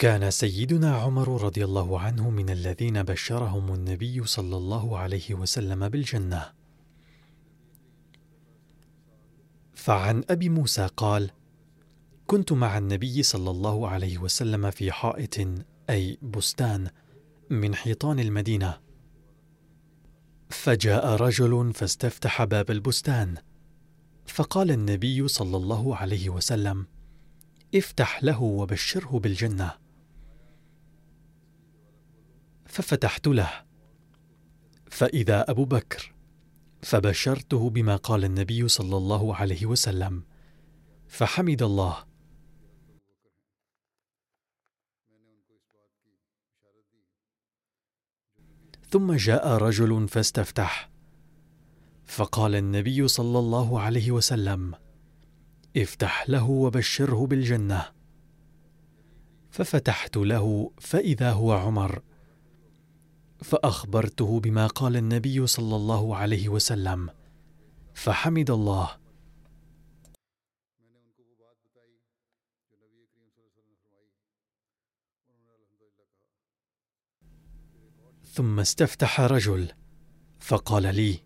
كان سيدنا عمر رضي الله عنه من الذين بشرهم النبي صلى الله عليه وسلم بالجنة. فعن أبي موسى قال كنت مع النبي صلى الله عليه وسلم في حائط أي بستان من حيطان المدينة. فجاء رجل فاستفتح باب البستان. فقال النبي صلى الله عليه وسلم افتح له وبشره بالجنة. ففتحت له. فإذا أبو بكر فبشرته بما قال النبي صلى الله عليه وسلم. فحمد الله. ثم جاء رجل فاستفتح. فقال النبي صلى الله عليه وسلم افتح له وبشره بالجنة. ففتحت له فإذا هو عمر فأخبرته بما قال النبي صلى الله عليه وسلم. فحمد الله. ثم استفتح رجل فقال لي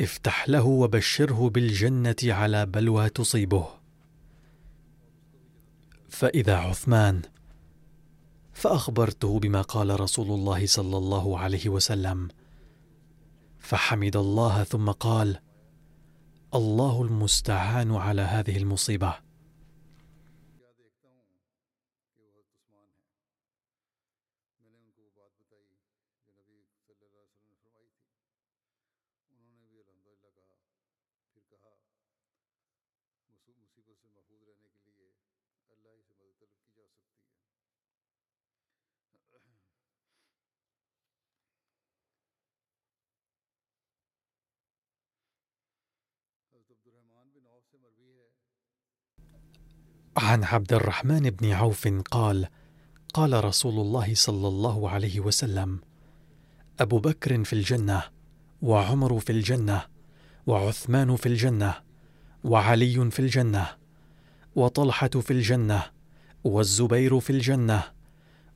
افتح له وبشره بالجنة على بلوى تصيبه. فإذا عثمان فأخبرته بما قال رسول الله صلى الله عليه وسلم. فحمد الله ثم قال الله المستعان على هذه المصيبة. عن عبد الرحمن بن عوف قال قال رسول الله صلى الله عليه وسلم أبو بكر في الجنة وعمر في الجنة وعثمان في الجنة وعلي في الجنة وطلحة في الجنة والزبير في الجنة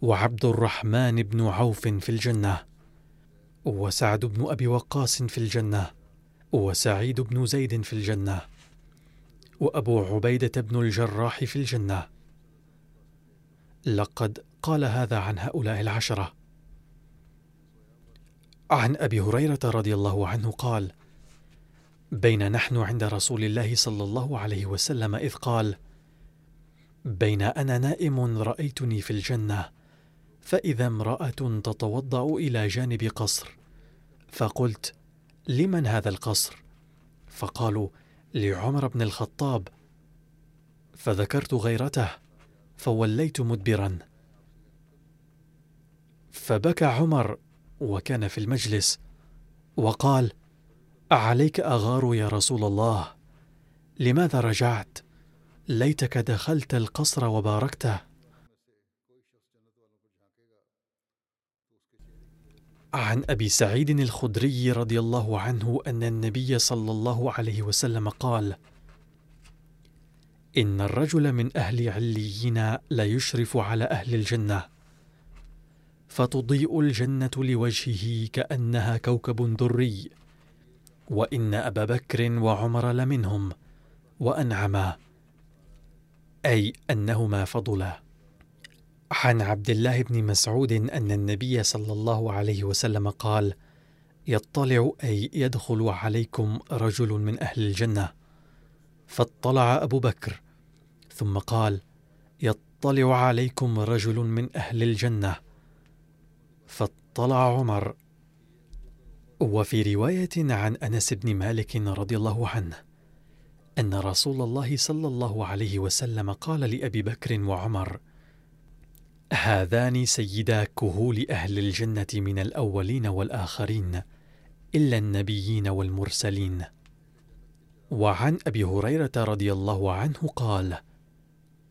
وعبد الرحمن بن عوف في الجنة وسعد بن أبي وقاص في الجنة وسعيد بن زيد في الجنة. وأبو عبيدة بن الجراح في الجنة. لقد قال هذا عن هؤلاء العشرة. عن أبي هريرة رضي الله عنه قال بين نحن عند رسول الله صلى الله عليه وسلم إذ قال بين أنا نائم رأيتني في الجنة فإذا امرأة تتوضأ إلى جانب قصر. فقلت لمن هذا القصر؟ فقالوا لعمر بن الخطاب. فذكرت غيرته فوليت مدبرا. فبكى عمر وكان في المجلس وقال أعليك أغار يا رسول الله لماذا رجعت؟ ليتك دخلت القصر وباركته. عن أبي سعيد الخدري رضي الله عنه أن النبي صلى الله عليه وسلم قال إن الرجل من أهل عليين ليشرف على أهل الجنة فتضيء الجنة لوجهه كأنها كوكب دري وإن أبا بكر وعمر لمنهم وانعما أي أنهما فضلا. عن عبد الله بن مسعود أن النبي صلى الله عليه وسلم قال يطلع أي يدخل عليكم رجل من أهل الجنة. فاطلع أبو بكر ثم قال يطلع عليكم رجل من أهل الجنة. فاطلع عمر. وفي رواية عن أنس بن مالك رضي الله عنه أن رسول الله صلى الله عليه وسلم قال لأبي بكر وعمر هذان سيدا كهول أهل الجنة من الأولين والآخرين إلا النبيين والمرسلين. وعن أبي هريرة رضي الله عنه قال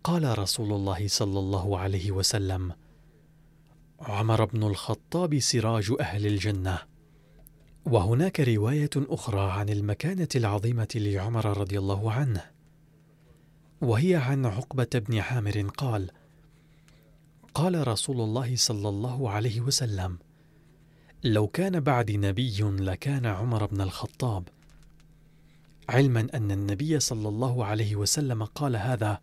قال رسول الله صلى الله عليه وسلم عمر بن الخطاب سراج أهل الجنة. وهناك رواية أخرى عن المكانة العظيمة لعمر رضي الله عنه. وهي عن عقبة بن عامر قال قال رسول الله صلى الله عليه وسلم لو كان بعدي نبي لكان عمر بن الخطاب. علما أن النبي صلى الله عليه وسلم قال هذا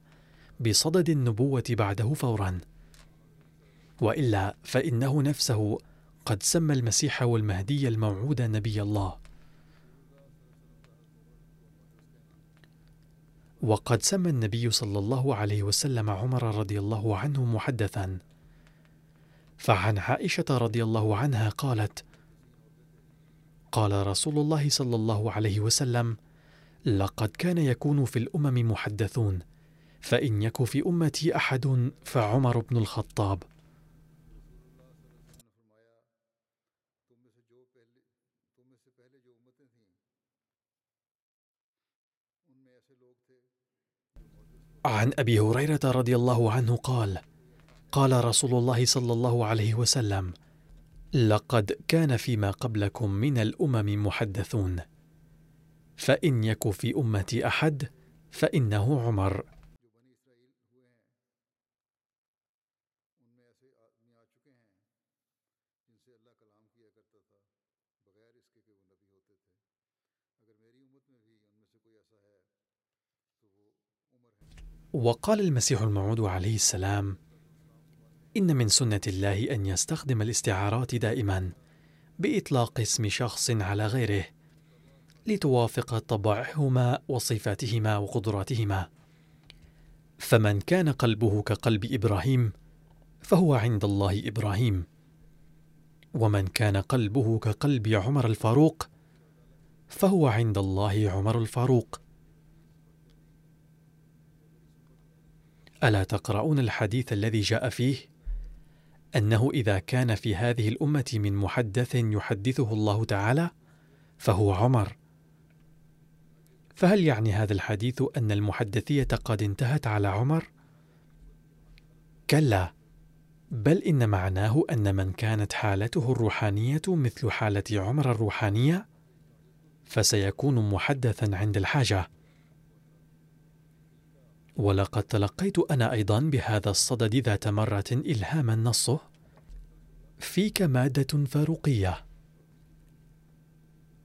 بصدد النبوة بعده فورا. وإلا فإنه نفسه قد سمى المسيح والمهدي الموعود نبي الله. وقد سمى النبي صلى الله عليه وسلم عمر رضي الله عنه محدثا. فعن عائشة رضي الله عنها قالت قال رسول الله صلى الله عليه وسلم لقد كان يكون في الأمم محدثون فإن يك في أمتي أحد فعمر بن الخطاب. عن أبي هريرة رضي الله عنه قال قال رسول الله صلى الله عليه وسلم لقد كان فيما قبلكم من الأمم محدثون فإن يك في أمتي أحد فإنه عمر. وقال المسيح الموعود عليه السلام إن من سنة الله أن يستخدم الاستعارات دائما بإطلاق اسم شخص على غيره لتوافق طبعهما وصفاتهما وقدراتهما. فمن كان قلبه كقلب إبراهيم فهو عند الله إبراهيم. ومن كان قلبه كقلب عمر الفاروق فهو عند الله عمر الفاروق. ألا تقرؤون الحديث الذي جاء فيه؟ أنه إذا كان في هذه الأمة من محدث يحدثه الله تعالى فهو عمر. فهل يعني هذا الحديث أن المحدثية قد انتهت على عمر؟ كلا بل إن معناه أن من كانت حالته الروحانية مثل حالة عمر الروحانية فسيكون محدثا عند الحاجة. ولقد تلقيت أنا أيضا بهذا الصدد ذات مرة الهاما نصه فيك مادة فاروقية.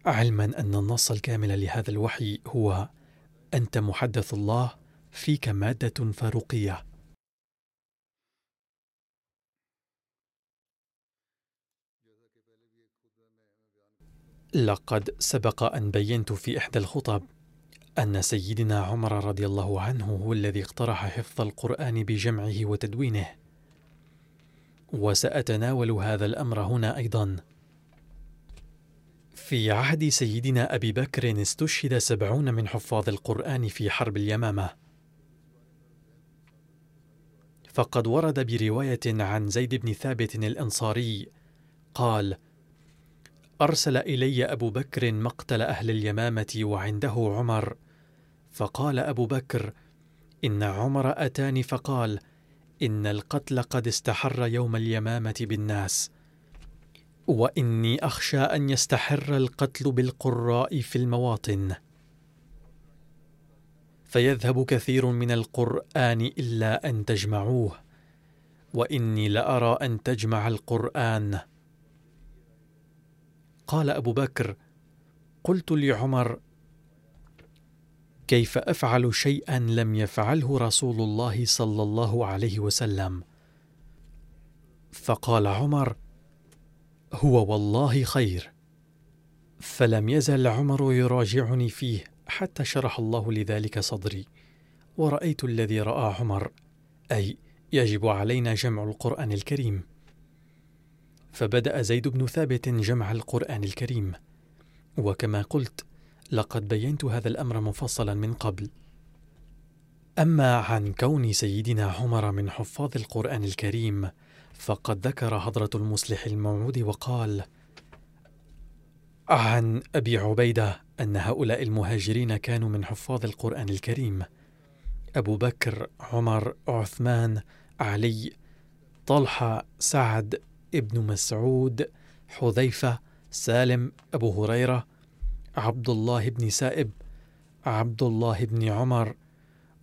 علما أن النص الكامل لهذا الوحي هو أنت محدث الله فيك مادة فاروقية. لقد سبق أن بينت في إحدى الخطب أن سيدنا عمر رضي الله عنه هو الذي اقترح حفظ القرآن بجمعه وتدوينه. وسأتناول هذا الأمر هنا أيضا. في عهد سيدنا أبي بكر استشهد سبعون من حفاظ القرآن في حرب اليمامة. فقد ورد برواية عن زيد بن ثابت الأنصاري قال أرسل إلي أبو بكر مقتل أهل اليمامة وعنده عمر فقال أبو بكر إن عمر أتاني فقال إن القتل قد استحر يوم اليمامة بالناس وإني أخشى أن يستحر القتل بالقراء في المواطن. فيذهب كثير من القرآن إلا أن تجمعوه وإني لأرى أن تجمع القرآن. قال أبو بكر قلت لعمر كيف أفعل شيئا لم يفعله رسول الله صلى الله عليه وسلم؟ فقال عمر هو والله خير. فلم يزل عمر يراجعني فيه حتى شرح الله لذلك صدري. ورأيت الذي رأى عمر أي يجب علينا جمع القرآن الكريم. فبدأ زيد بن ثابت جمع القرآن الكريم. وكما قلت لقد بينت هذا الأمر مفصلا من قبل. أما عن كون سيدنا عمر من حفاظ القرآن الكريم فقد ذكر حضرة المصلح الموعود وقال عن أبي عبيدة أن هؤلاء المهاجرين كانوا من حفاظ القرآن الكريم. أبو بكر عمر عثمان علي طلحة سعد ابن مسعود حذيفة سالم أبو هريرة عبد الله بن سائب عبد الله بن عمر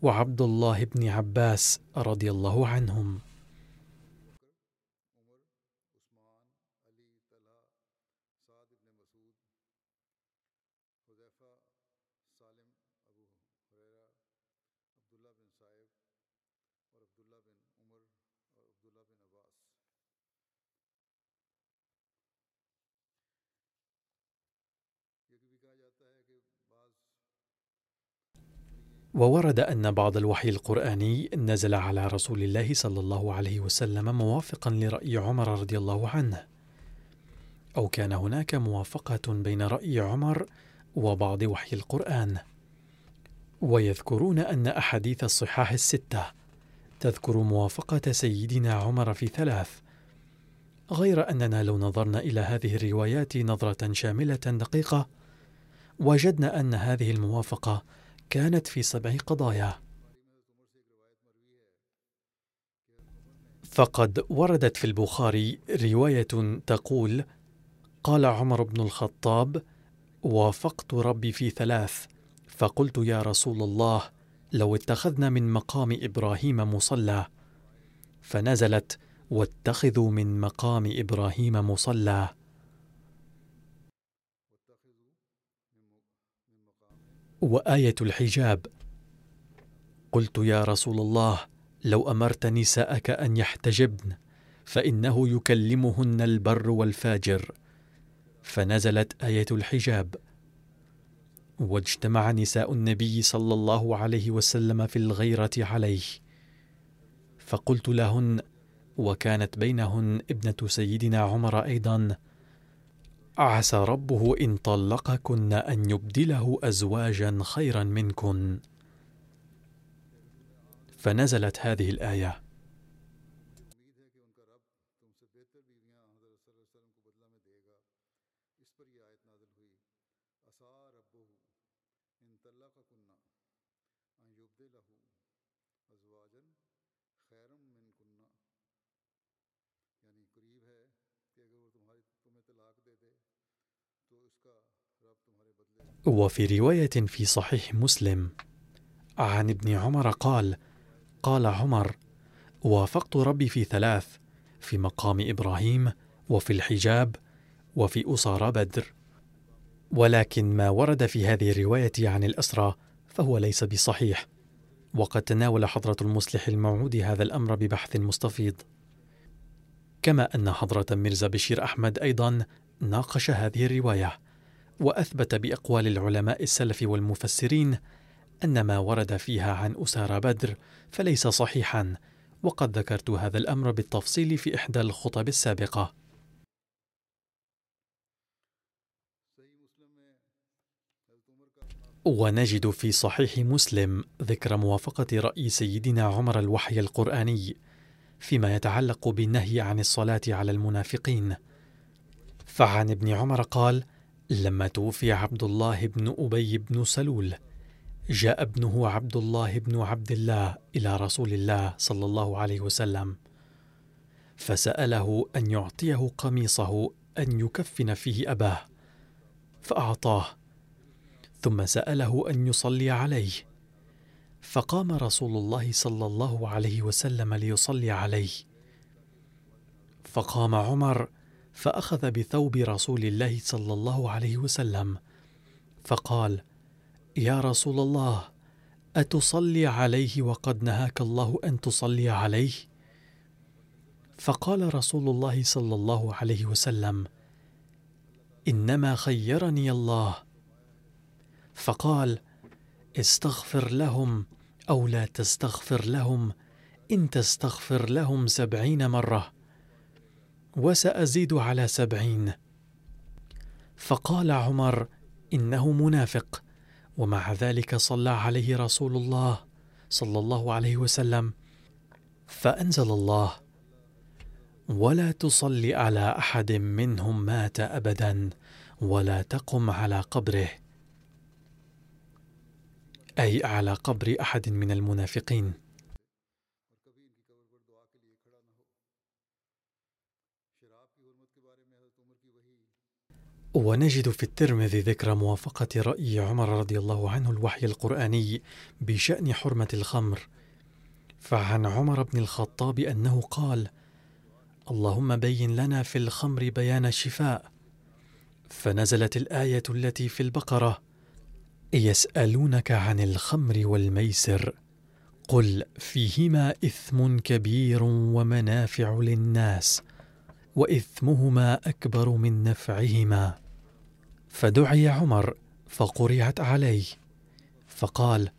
وعبد الله بن عباس رضي الله عنهم. وورد أن بعض الوحي القرآني نزل على رسول الله صلى الله عليه وسلم موافقا لرأي عمر رضي الله عنه. أو كان هناك موافقة بين رأي عمر وبعض وحي القرآن. ويذكرون أن أحاديث الصحاح الستة تذكر موافقة سيدنا عمر في ثلاث. غير أننا لو نظرنا إلى هذه الروايات نظرة شاملة دقيقة وجدنا أن هذه الموافقة كانت في سبع قضايا. فقد وردت في البخاري رواية تقول قال عمر بن الخطاب وافقت ربي في ثلاث فقلت يا رسول الله لو اتخذنا من مقام إبراهيم مصلى. فنزلت واتخذوا من مقام إبراهيم مصلى. وآية الحجاب. قلت يا رسول الله لو أمرت نساءك أن يحتجبن فإنه يكلمهن البر والفاجر. فنزلت آية الحجاب. واجتمع نساء النبي صلى الله عليه وسلم في الغيرة عليه. فقلت لهن وكانت بينهن ابنة سيدنا عمر أيضا عسى ربه إن طلقكن أن يبدله أزواجا خيرا منكن. فنزلت هذه الآية وفي رواية في صحيح مسلم عن ابن عمر قال قال عمر وافقت ربي في ثلاث في مقام إبراهيم وفي الحجاب وفي أسارى بدر. ولكن ما ورد في هذه الرواية عن الأسرى فهو ليس بصحيح وقد تناول حضرة المصلح الموعود هذا الأمر ببحث مستفيض. كما أن حضرة ميرزا بشير أحمد أيضا ناقش هذه الرواية وأثبت بأقوال العلماء السلف والمفسرين أن ما ورد فيها عن اسارى بدر فليس صحيحا وقد ذكرت هذا الأمر بالتفصيل في إحدى الخطب السابقة. ونجد في صحيح مسلم ذكر موافقة راي سيدنا عمر الوحي القرآني فيما يتعلق بالنهي عن الصلاة على المنافقين. فعن ابن عمر قال لما توفي عبد الله بن أبي بن سلول جاء ابنه عبد الله بن عبد الله إلى رسول الله صلى الله عليه وسلم فسأله أن يعطيه قميصه أن يكفن فيه أباه فأعطاه ثم سأله أن يصلي عليه فقام رسول الله صلى الله عليه وسلم ليصلي عليه فقام عمر فأخذ بثوب رسول الله صلى الله عليه وسلم فقال يا رسول الله أتصلي عليه وقد نهاك الله أن تصلي عليه؟ فقال رسول الله صلى الله عليه وسلم إنما خيرني الله. فقال استغفر لهم أو لا تستغفر لهم إن تستغفر لهم سبعين مرة. وسأزيد على سبعين. فقال عمر إنه منافق. ومع ذلك صلى عليه رسول الله صلى الله عليه وسلم. فأنزل الله ولا تصل على أحد منهم مات أبدا ولا تقم على قبره. أي على قبر أحد من المنافقين. ونجد في الترمذي ذكر موافقة رأي عمر رضي الله عنه الوحي القرآني بشأن حرمة الخمر. فعن عمر بن الخطاب أنه قال: اللهم بين لنا في الخمر بيان الشفاء فنزلت الآية التي في البقرة يسألونك عن الخمر والميسر قل فيهما إثم كبير ومنافع للناس وإثمهما أكبر من نفعهما فدعي عمر فقرعت عليه. فقال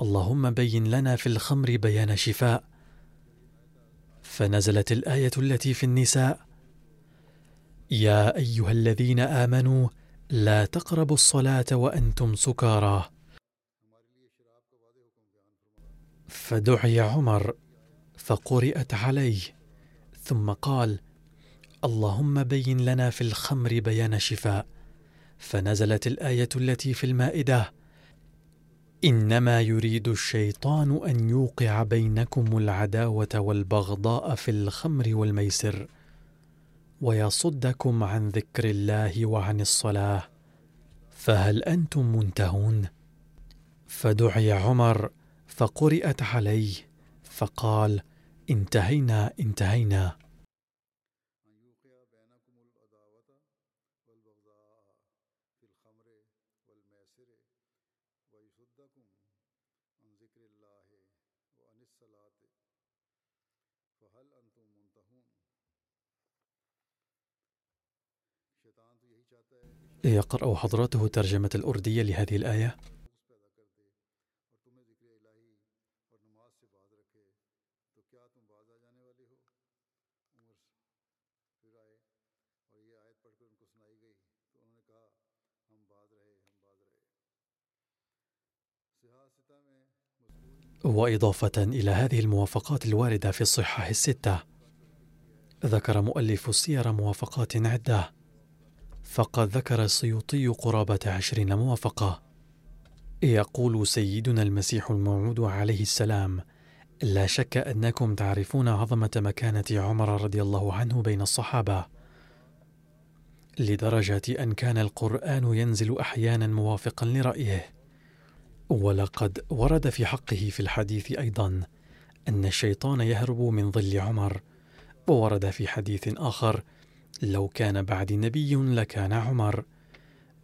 اللهم بين لنا في الخمر بيان شفاء. فنزلت الآية التي في النساء. يا أيها الذين آمنوا لا تقربوا الصلاة وأنتم سكارى. فدعي عمر فقرات عليه. ثم قال اللهم بين لنا في الخمر بيان شفاء. فنزلت الآية التي في المائدة إنما يريد الشيطان أن يوقع بينكم العداوة والبغضاء في الخمر والميسر ويصدكم عن ذكر الله وعن الصلاة فهل أنتم منتهون؟ فدعي عمر فقرات عليه فقال انتهينا انتهينا. يقرأ حضرته ترجمة الأردية لهذه الآية. وإضافة إلى هذه الموافقات الواردة في الصحاح الستة ذكر مؤلف السير موافقات عدة. فقد ذكر السيوطي قرابة عشرين موافقة. يقول سيدنا المسيح الموعود عليه السلام لا شك أنكم تعرفون عظمة مكانة عمر رضي الله عنه بين الصحابة. لدرجة أن كان القرآن ينزل أحيانا موافقا لرأيه. ولقد ورد في حقه في الحديث أيضا أن الشيطان يهرب من ظل عمر وورد في حديث آخر لو كان بعد نبي لكان عمر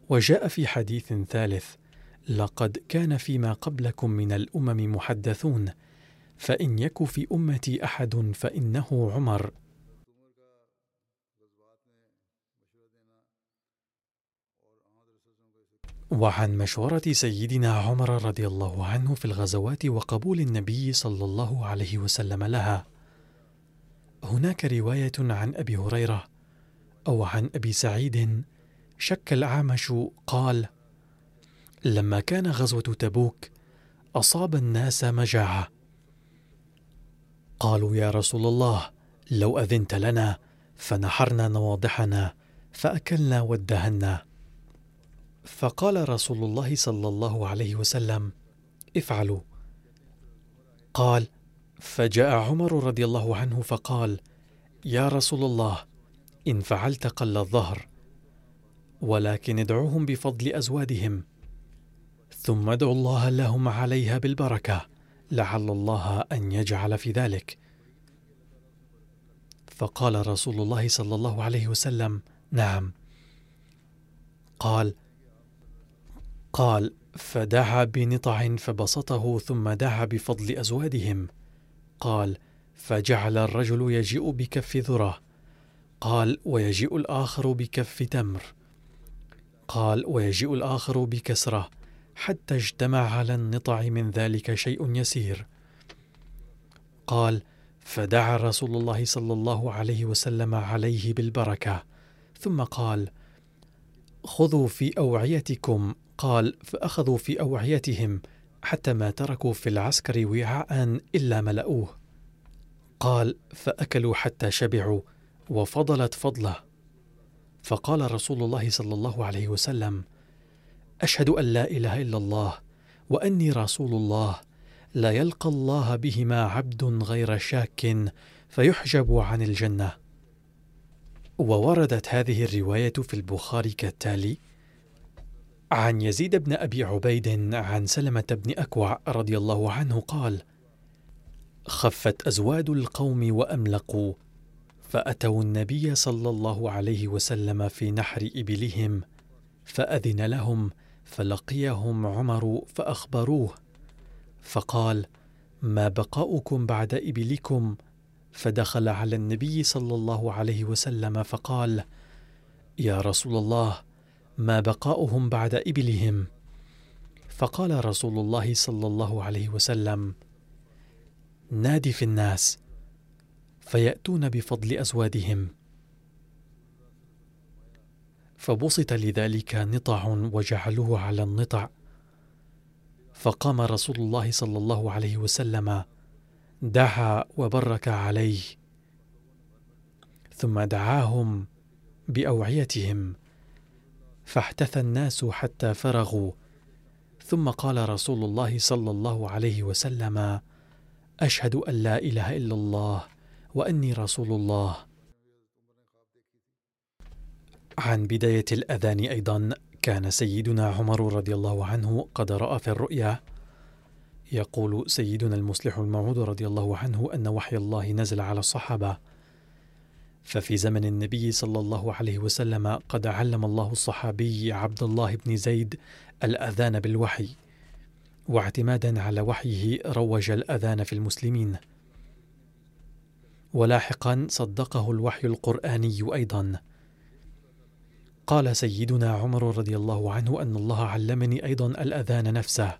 وجاء في حديث ثالث لقد كان فيما قبلكم من الأمم محدثون فإن يك في أمتي أحد فإنه عمر وعن مشورة سيدنا عمر رضي الله عنه في الغزوات وقبول النبي صلى الله عليه وسلم لها. هناك رواية عن أبي هريرة أو عن أبي سعيد شك الأعمش قال لما كان غزوة تبوك أصاب الناس مجاعة. قالوا يا رسول الله لو أذنت لنا فنحرنا نواضحنا فأكلنا وادهنا. فقال رسول الله صلى الله عليه وسلم افعلوا. قال فجاء عمر رضي الله عنه فقال يا رسول الله إن فعلت قل الظهر ولكن ادعوهم بفضل أزوادهم ثم ادعوا الله لهم عليها بالبركة لعل الله أن يجعل في ذلك. فقال رسول الله صلى الله عليه وسلم نعم. قال قال فدعا بنطع فبسطه ثم دعا بفضل أزوادهم. قال فجعل الرجل يجيء بكف ذرة. قال ويجيء الآخر بكف تمر. قال ويجيء الآخر بكسرة حتى اجتمع على النطع من ذلك شيء يسير. قال فدعا رسول الله صلى الله عليه وسلم عليه بالبركة. ثم قال خذوا في أوعيتكم. قال فأخذوا في أوعيتهم حتى ما تركوا في العسكر وعاء إلا ملأوه. قال فأكلوا حتى شبعوا. وفضلت فضله. فقال رسول الله صلى الله عليه وسلم أشهد أن لا إله إلا الله وأني رسول الله. لا يلقى الله بهما عبد غير شاك فيحجب عن الجنة. ووردت هذه الرواية في البخاري كالتالي عن يزيد بن أبي عبيد عن سلمة بن أكوع رضي الله عنه قال خفت أزواد القوم وأملقوا فأتوا النبي صلى الله عليه وسلم في نحر إبلهم فأذن لهم فلقيهم عمر فأخبروه فقال ما بقاؤكم بعد إبلكم؟ فدخل على النبي صلى الله عليه وسلم فقال يا رسول الله ما بقاؤهم بعد إبلهم؟ فقال رسول الله صلى الله عليه وسلم نادي في الناس فيأتون بفضل أزوادهم. فبسط لذلك نطع وجعلوه على النطع. فقام رسول الله صلى الله عليه وسلم دعا وبرك عليه. ثم دعاهم بأوعيتهم. فاحتث الناس حتى فرغوا. ثم قال رسول الله صلى الله عليه وسلم أشهد أن لا إله إلا الله. وأني رسول الله. عن بداية الأذان أيضا كان سيدنا عمر رضي الله عنه قد رأى في الرؤيا. يقول سيدنا المصلح الموعود رضي الله عنه أن وحي الله نزل على الصحابة. ففي زمن النبي صلى الله عليه وسلم قد علم الله الصحابي عبد الله بن زيد الأذان بالوحي. واعتمادا على وحيه روج الأذان في المسلمين. ولاحقا صدقه الوحي القرآني أيضا. قال سيدنا عمر رضي الله عنه أن الله علمني أيضا الأذان نفسه.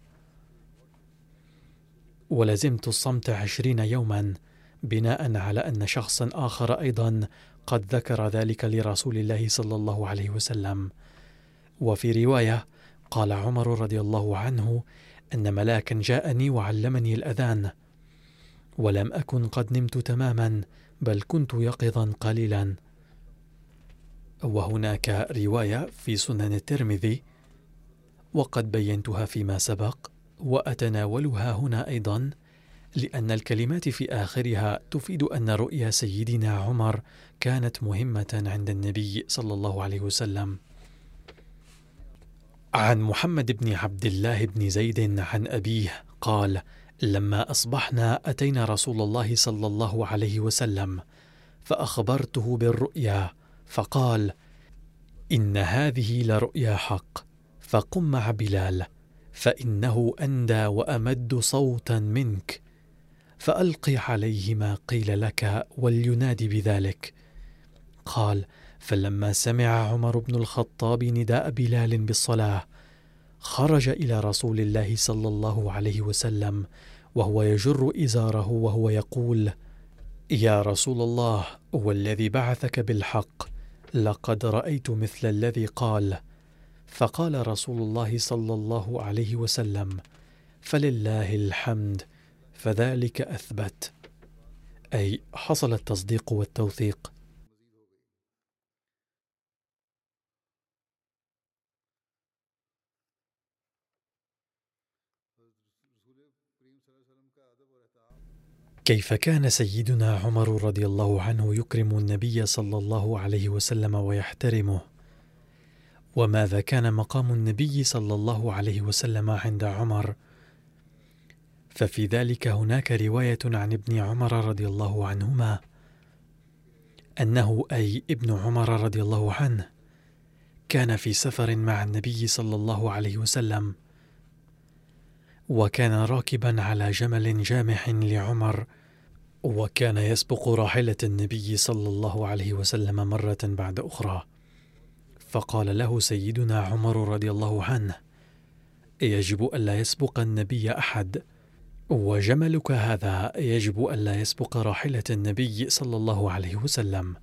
ولزمت الصمت عشرين يوما بناء على أن شخصا آخر أيضا قد ذكر ذلك لرسول الله صلى الله عليه وسلم. وفي رواية قال عمر رضي الله عنه أن ملاكا جاءني وعلمني الأذان. ولم أكن قد نمت تماما بل كنت يقظا قليلا. وهناك رواية في سنن الترمذي وقد بينتها فيما سبق وأتناولها هنا أيضا لأن الكلمات في آخرها تفيد أن رؤيا سيدنا عمر كانت مهمة عند النبي صلى الله عليه وسلم. عن محمد بن عبد الله بن زيد عن أبيه قال لما أصبحنا أتينا رسول الله صلى الله عليه وسلم فأخبرته بالرؤيا فقال إن هذه لرؤيا حق فقم مع بلال فإنه أندى وأمد صوتا منك. فألق عليه ما قيل لك ولينادي بذلك. قال فلما سمع عمر بن الخطاب نداء بلال بالصلاة خرج إلى رسول الله صلى الله عليه وسلم وهو يجر إزاره وهو يقول يا رسول الله والذي بعثك بالحق لقد رأيت مثل الذي قال. فقال رسول الله صلى الله عليه وسلم فلله الحمد فذلك أثبت. أي حصل التصديق والتوثيق. كيف كان سيدنا عمر رضي الله عنه يكرم النبي صلى الله عليه وسلم ويحترمه؟ وماذا كان مقام النبي صلى الله عليه وسلم عند عمر؟ ففي ذلك هناك رواية عن ابن عمر رضي الله عنهما أنه أي ابن عمر رضي الله عنه كان في سفر مع النبي صلى الله عليه وسلم وكان راكبا على جمل جامح لعمر وكان يسبق راحلة النبي صلى الله عليه وسلم مرة بعد أخرى. فقال له سيدنا عمر رضي الله عنه يجب الا يسبق النبي أحد وجملك هذا يجب الا يسبق راحلة النبي صلى الله عليه وسلم.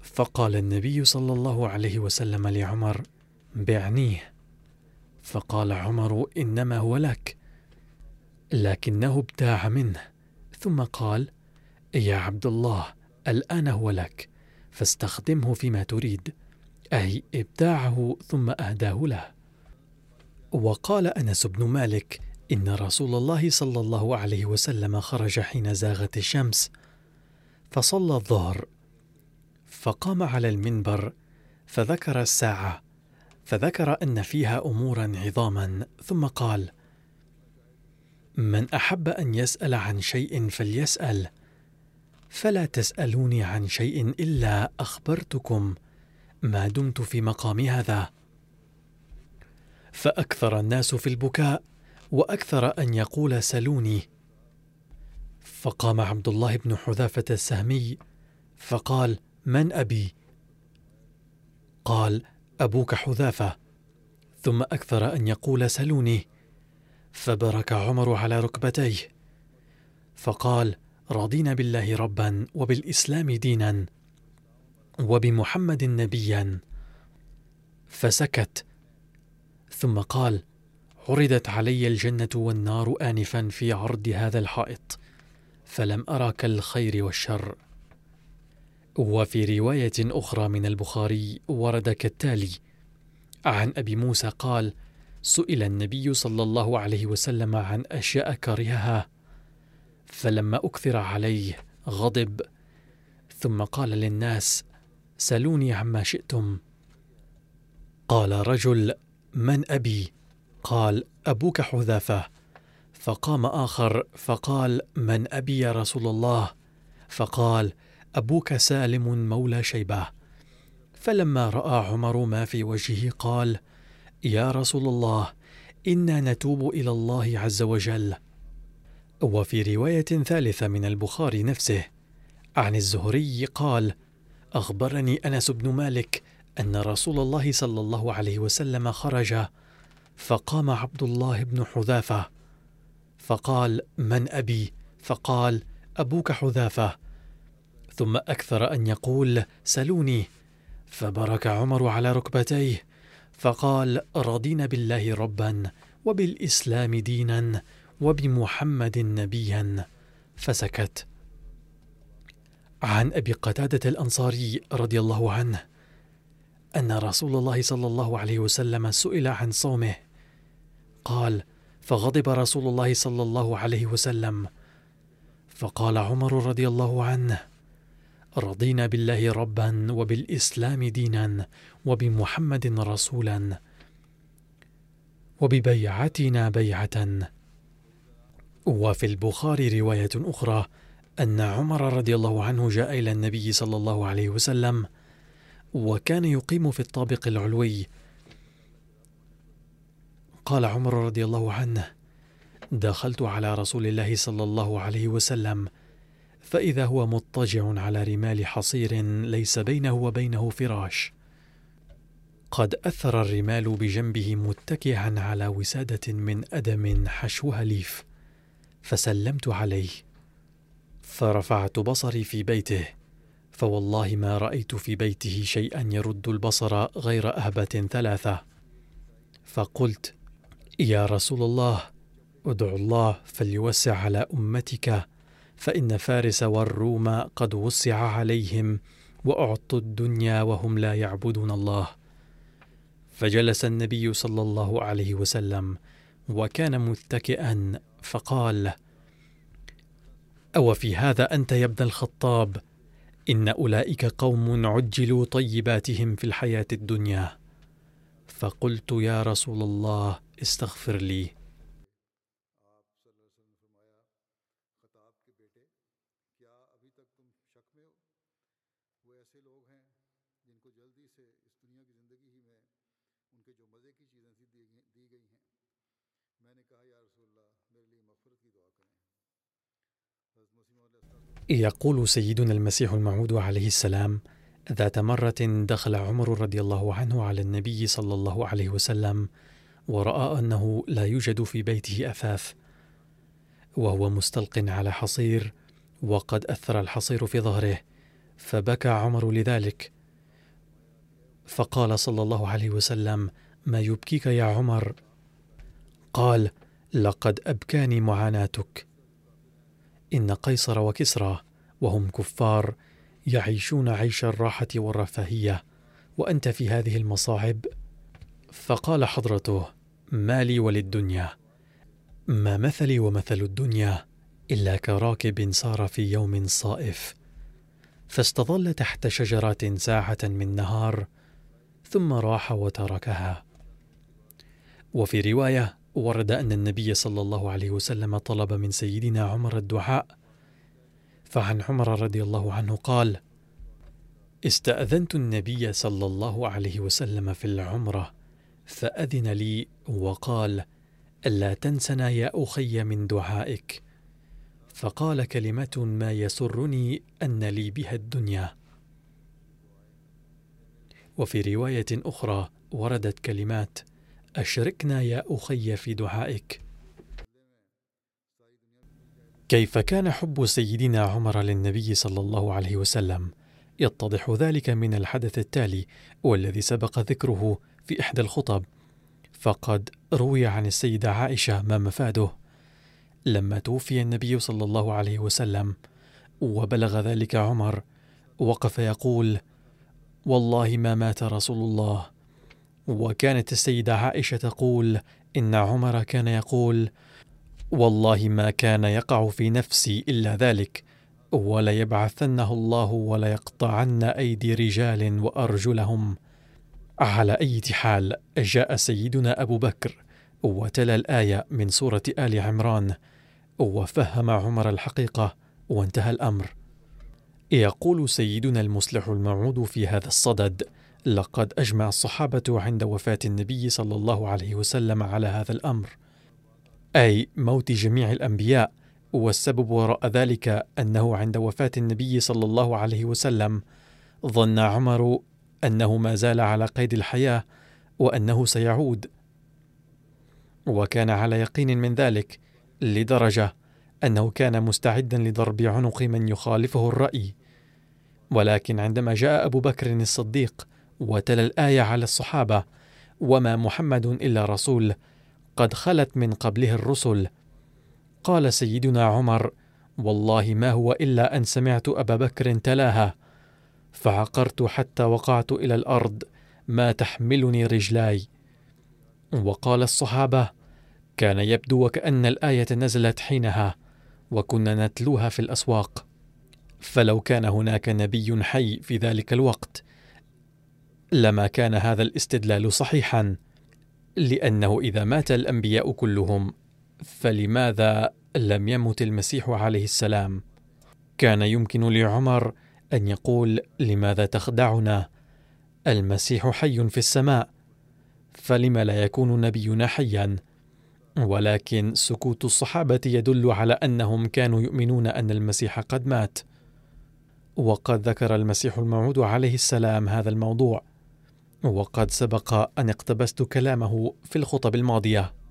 فقال النبي صلى الله عليه وسلم لعمر بعنيه. فقال عمر إنما هو لك. لكنه ابتاع منه. ثم قال يا عبد الله الآن هو لك فاستخدمه فيما تريد. أي ابتاعه ثم أهداه له. وقال أنس بن مالك إن رسول الله صلى الله عليه وسلم خرج حين زاغت الشمس فصلى الظهر فقام على المنبر فذكر الساعة فذكر أن فيها أمورا عظاما ثم قال من أحب أن يسأل عن شيء فليسأل. فلا تسألوني عن شيء إلا أخبرتكم ما دمت في مقام هذا. فأكثر الناس في البكاء وأكثر أن يقول سلوني. فقام عبد الله بن حذافة السهمي فقال من أبي؟ قال أبوك حذافة. ثم أكثر أن يقول سلوني. فبرك عمر على ركبتيه. فقال رضينا بالله ربا وبالإسلام دينا وبمحمد نبيا. فسكت. ثم قال عرضت علي الجنة والنار انفا في عرض هذا الحائط فلم ارى كالخير والشر. وفي رواية أخرى من البخاري ورد كالتالي عن أبي موسى قال سئل النبي صلى الله عليه وسلم عن أشياء كرهها فلما أكثر عليه غضب ثم قال للناس سلوني عما شئتم. قال رجل من أبي؟ قال أبوك حذافة. فقام آخر فقال من أبي يا رسول الله؟ فقال أبوك سالم مولى شيبة. فلما رأى عمر ما في وجهه قال يا رسول الله إنا نتوب إلى الله عز وجل. وفي رواية ثالثة من البخاري نفسه عن الزهري قال أخبرني أنس بن مالك أن رسول الله صلى الله عليه وسلم خرج فقام عبد الله بن حذافة. فقال من أبي؟ فقال أبوك حذافة. ثم أكثر أن يقول سلوني. فبرك عمر على ركبتيه فقال رضينا بالله ربا وبالإسلام دينا وبمحمد نبيا. فسكت. عن أبي قتادة الأنصاري رضي الله عنه أن رسول الله صلى الله عليه وسلم سئل عن صومه. قال فغضب رسول الله صلى الله عليه وسلم. فقال عمر رضي الله عنه رضينا بالله ربا وبالإسلام دينا وبمحمد رسولا وببيعتنا بيعة. وفي البخاري رواية أخرى أن عمر رضي الله عنه جاء إلى النبي صلى الله عليه وسلم وكان يقيم في الطابق العلوي. قال عمر رضي الله عنه دخلت على رسول الله صلى الله عليه وسلم فإذا هو مضطجع على رمال حصير ليس بينه وبينه فراش. قد أثر الرمال بجنبه متكئا على وسادة من أدم حشوها ليف. فسلمت عليه. فرفعت بصري في بيته. فوالله ما رأيت في بيته شيئا يرد البصر غير أهبة ثلاثة. فقلت يا رسول الله ادع الله فليوسع على أمتك فإن فارس والروم قد وسع عليهم وأعطوا الدنيا وهم لا يعبدون الله. فجلس النبي صلى الله عليه وسلم وكان متكئا فقال أو في هذا أنت يا ابن الخطاب؟ إن أولئك قوم عجلوا طيباتهم في الحياة الدنيا. فقلت يا رسول الله استغفر لي. يقول سيدنا المسيح الموعود عليه السلام ذات مرة دخل عمر رضي الله عنه على النبي صلى الله عليه وسلم ورأى أنه لا يوجد في بيته أثاث وهو مستلق على حصير وقد أثر الحصير في ظهره فبكى عمر لذلك. فقال صلى الله عليه وسلم ما يبكيك يا عمر؟ قال لقد أبكاني معاناتك. إن قيصر وكسرى وهم كفار يعيشون عيش الراحة والرفاهية وأنت في هذه المصاعب؟ فقال حضرته ما لي وللدنيا ما مثلي ومثل الدنيا إلا كراكب سار في يوم صائف. فاستظل تحت شجره ساعة من نهار ثم راح وتركها. وفي رواية ورد أن النبي صلى الله عليه وسلم طلب من سيدنا عمر الدعاء. فعن عمر رضي الله عنه قال استأذنت النبي صلى الله عليه وسلم في العمرة فأذن لي وقال الا تنسنا يا أخي من دعائك. فقال كلمة ما يسرني أن لي بها الدنيا. وفي رواية أخرى وردت كلمات أشركنا يا أخي في دعائك. كيف كان حب سيدنا عمر للنبي صلى الله عليه وسلم؟ يتضح ذلك من الحدث التالي والذي سبق ذكره في إحدى الخطب. فقد روي عن السيدة عائشة ما مفاده. لما توفي النبي صلى الله عليه وسلم وبلغ ذلك عمر وقف يقول والله ما مات رسول الله وكانت السيدة عائشة تقول إن عمر كان يقول والله ما كان يقع في نفسي إلا ذلك وليبعثنه الله وليقطعن أيدي رجال وارجلهم على أي حال جاء سيدنا أبو بكر وتلا الآية من سورة آل عمران وفهم عمر الحقيقة وانتهى الأمر. يقول سيدنا المصلح الموعود في هذا الصدد لقد أجمع الصحابة عند وفاة النبي صلى الله عليه وسلم على هذا الأمر. أي موت جميع الأنبياء والسبب وراء ذلك أنه عند وفاة النبي صلى الله عليه وسلم ظن عمر أنه ما زال على قيد الحياة وأنه سيعود. وكان على يقين من ذلك لدرجة أنه كان مستعدا لضرب عنق من يخالفه الرأي. ولكن عندما جاء أبو بكر الصديق وتلا الآية على الصحابة وما محمد إلا رسول قد خلت من قبله الرسل. قال سيدنا عمر والله ما هو إلا أن سمعت أبا بكر تلاها فعقرت حتى وقعت إلى الأرض ما تحملني رجلاي. وقال الصحابة كان يبدو وكأن الآية نزلت حينها وكنا نتلوها في الأسواق فلو كان هناك نبي حي في ذلك الوقت لما كان هذا الاستدلال صحيحا لأنه إذا مات الأنبياء كلهم فلماذا لم يمت المسيح عليه السلام؟ كان يمكن لعمر أن يقول لماذا تخدعنا؟ المسيح حي في السماء فلم لا يكون نبينا حيا؟ ولكن سكوت الصحابة يدل على أنهم كانوا يؤمنون أن المسيح قد مات. وقد ذكر المسيح الموعود عليه السلام هذا الموضوع. وقد سبق أن اقتبست كلامه في الخطب ہوں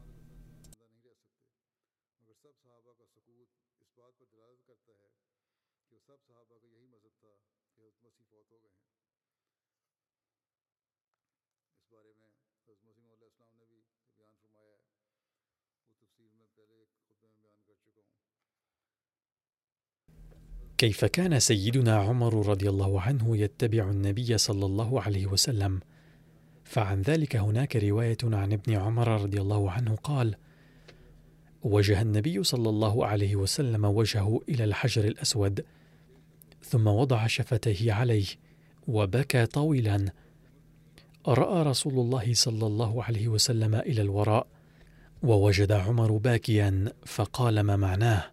كيف كان سيدنا عمر رضي الله عنه يتبع النبي صلى الله عليه وسلم؟ فعن ذلك هناك رواية عن ابن عمر رضي الله عنه قال وجه النبي صلى الله عليه وسلم وجهه إلى الحجر الأسود ثم وضع شفتيه عليه وبكى طويلا. رأى رسول الله صلى الله عليه وسلم إلى الوراء ووجد عمر باكيا فقال ما معناه؟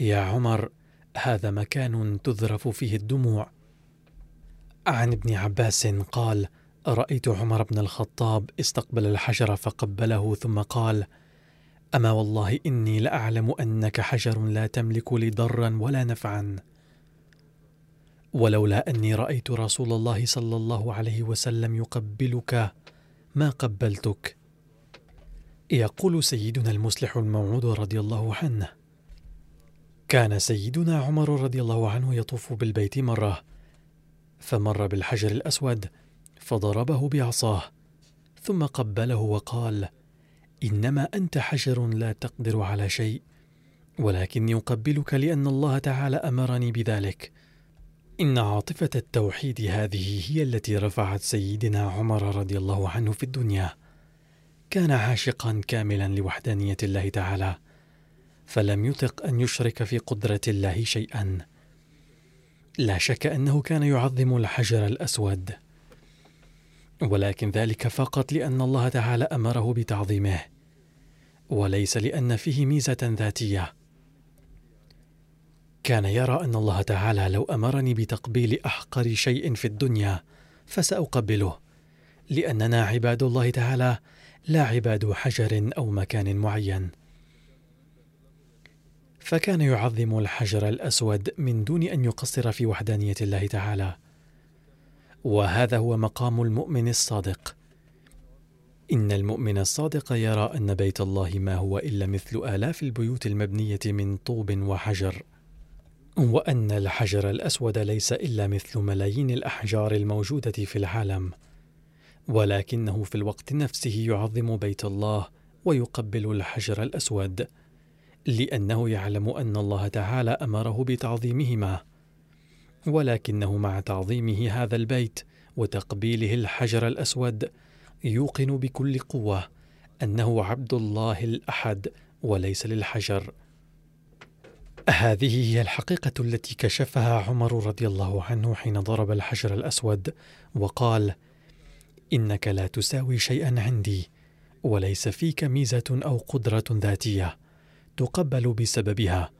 يا عمر هذا مكان تذرف فيه الدموع. عن ابن عباس قال رأيت عمر بن الخطاب استقبل الحجر فقبله ثم قال أما والله إني لأعلم أنك حجر لا تملك لي ضرا ولا نفعا. ولولا أني رأيت رسول الله صلى الله عليه وسلم يقبلك ما قبلتك. يقول سيدنا المصلح الموعود رضي الله عنه. كان سيدنا عمر رضي الله عنه يطوف بالبيت مرة فمر بالحجر الأسود فضربه بعصاه ثم قبله وقال إنما أنت حجر لا تقدر على شيء ولكني اقبلك لأن الله تعالى أمرني بذلك. إن عاطفة التوحيد هذه هي التي رفعت سيدنا عمر رضي الله عنه في الدنيا. كان عاشقا كاملا لوحدانية الله تعالى فلم يطق أن يشرك في قدرة الله شيئا. لا شك أنه كان يعظم الحجر الأسود. ولكن ذلك فقط لأن الله تعالى أمره بتعظيمه وليس لأن فيه ميزة ذاتية. كان يرى أن الله تعالى لو أمرني بتقبيل أحقر شيء في الدنيا فسأقبله لأننا عباد الله تعالى لا عباد حجر أو مكان معين. فكان يعظم الحجر الأسود من دون أن يقصر في وحدانية الله تعالى. وهذا هو مقام المؤمن الصادق. إن المؤمن الصادق يرى أن بيت الله ما هو إلا مثل آلاف البيوت المبنية من طوب وحجر وأن الحجر الأسود ليس إلا مثل ملايين الأحجار الموجودة في العالم ولكنه في الوقت نفسه يعظم بيت الله ويقبل الحجر الأسود لأنه يعلم أن الله تعالى أمره بتعظيمهما. ولكنه مع تعظيمه هذا البيت وتقبيله الحجر الأسود يوقن بكل قوة أنه عبد الله الأحد وليس للحجر. هذه هي الحقيقة التي كشفها عمر رضي الله عنه حين ضرب الحجر الأسود وقال إنك لا تساوي شيئا عندي وليس فيك ميزة أو قدرة ذاتية تقبل بسببها.